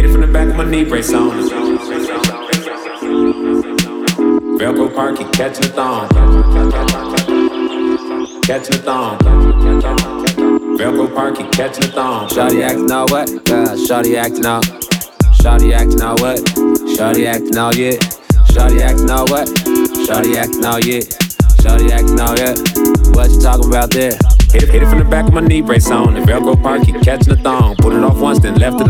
Hit it from the back of my knee brace on. Velcro parky, catching the thong. Catching the thong. Velcro parky, catching the thong. Shawty acting all what? Yeah, Shawty acting all. Shawty acting all what? Shawty acting all yeah. Shawty acting all what? Shawty acting all yeah. Shawty acting all yeah. What you talking about there? Hit it, hit it from the back of my knee brace on. The Velcro park, keep catching the thong. Put it off once, then left it alone. Hit the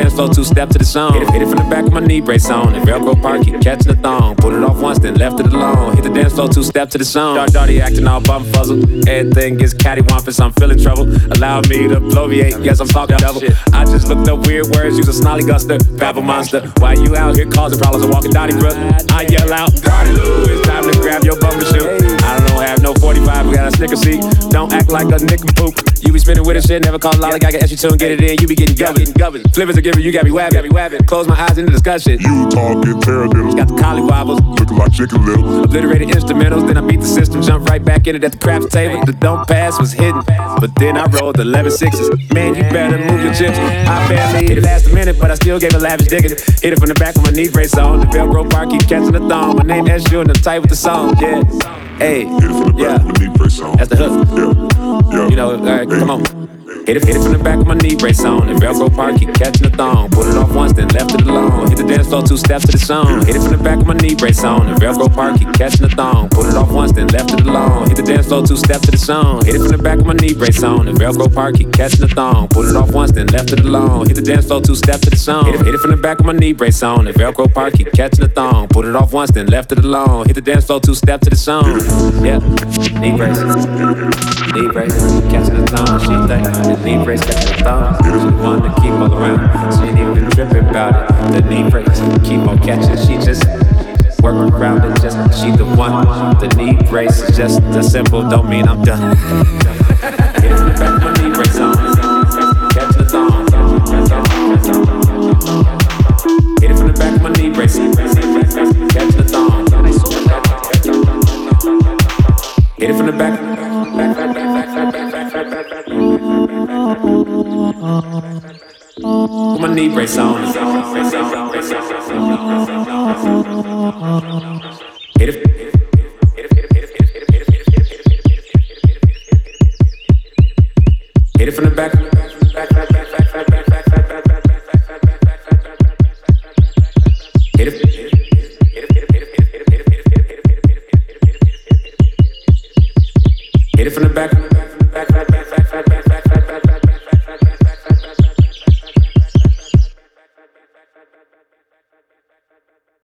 dance floor, two step to the song. Hit it, hit it from the back of my knee brace on. The Velcro park, keep catching the thong. Put it off once, then left it alone. Hit the dance floor, two step to the song. Dark, darty acting all bum fuzzle. Everything gets cattywampus, I'm feeling trouble. Allow me to bloviate, yes, I'm talking devil. I just looked up weird words, use a snolly guster, babble monster. While you out here causing problems and walking Donnybrook, I yell out, Darty Lou, it's time to grab your bum shoe. I don't have no 45, we got a snicker seat. Don't act like a nick poop. You be spinning with a shit, never call lollygag an SU2 and get it in. You be getting governed. Flippers are giving, you got me wabbing. Close my eyes in the discussion. You talking taradiddles, Got the collie wobbles, looking like chicken little. obliterated instrumentals. Then I beat the system, jump right back in it at the craps table. The don't pass was hidden, but then I rolled 11 sixes. Man, you better move your chips. I barely hit it last a minute, but I still gave a lavish digging. Hit it from the back with my knee brace on. The Velcro bar keep catching the thong. My name SU and I'm tight with the song. Yeah, hey, Hit it from the back yeah. with the knee brace on. That's the hook. Yeah, yeah. You know, alright, come on. Hit it, hit it from the back of my knee brace on. The Velcro part, keep catching the thong. Put it off once, then left it alone. Hit the dance floor, two steps to the song. Hit it from the back of my knee brace on. The Velcro part, keep catching the thong. Put it off once, then left it alone. Hit the dance floor, two steps to the song. Hit it from the back of my knee brace on. The Velcro part, keep catching the thong. Put it off once, then left it alone. Hit the dance floor, two steps to the song. Hit it, hit it from the back of my knee brace on. The Velcro part, keep catching the thong. Put it off once, then left it alone. Hit the dance floor, two steps to the song. Yeah, knee brace, knee brace, catching the thong. She think knee brace catching the thong. She one to keep all around. She ain't even tripping about it. The knee brace keep on catching. She just work around it. Just she the one. The knee brace is just a simple. Don't mean I'm done. Hit it from the back of my knee brace on. Catch the thong. Hit it from the back of my knee brace. Catch the thong. Hit it from the back. Put my knee brace on. Hit it. Hit it from the back. Hit it. Hit it from the back.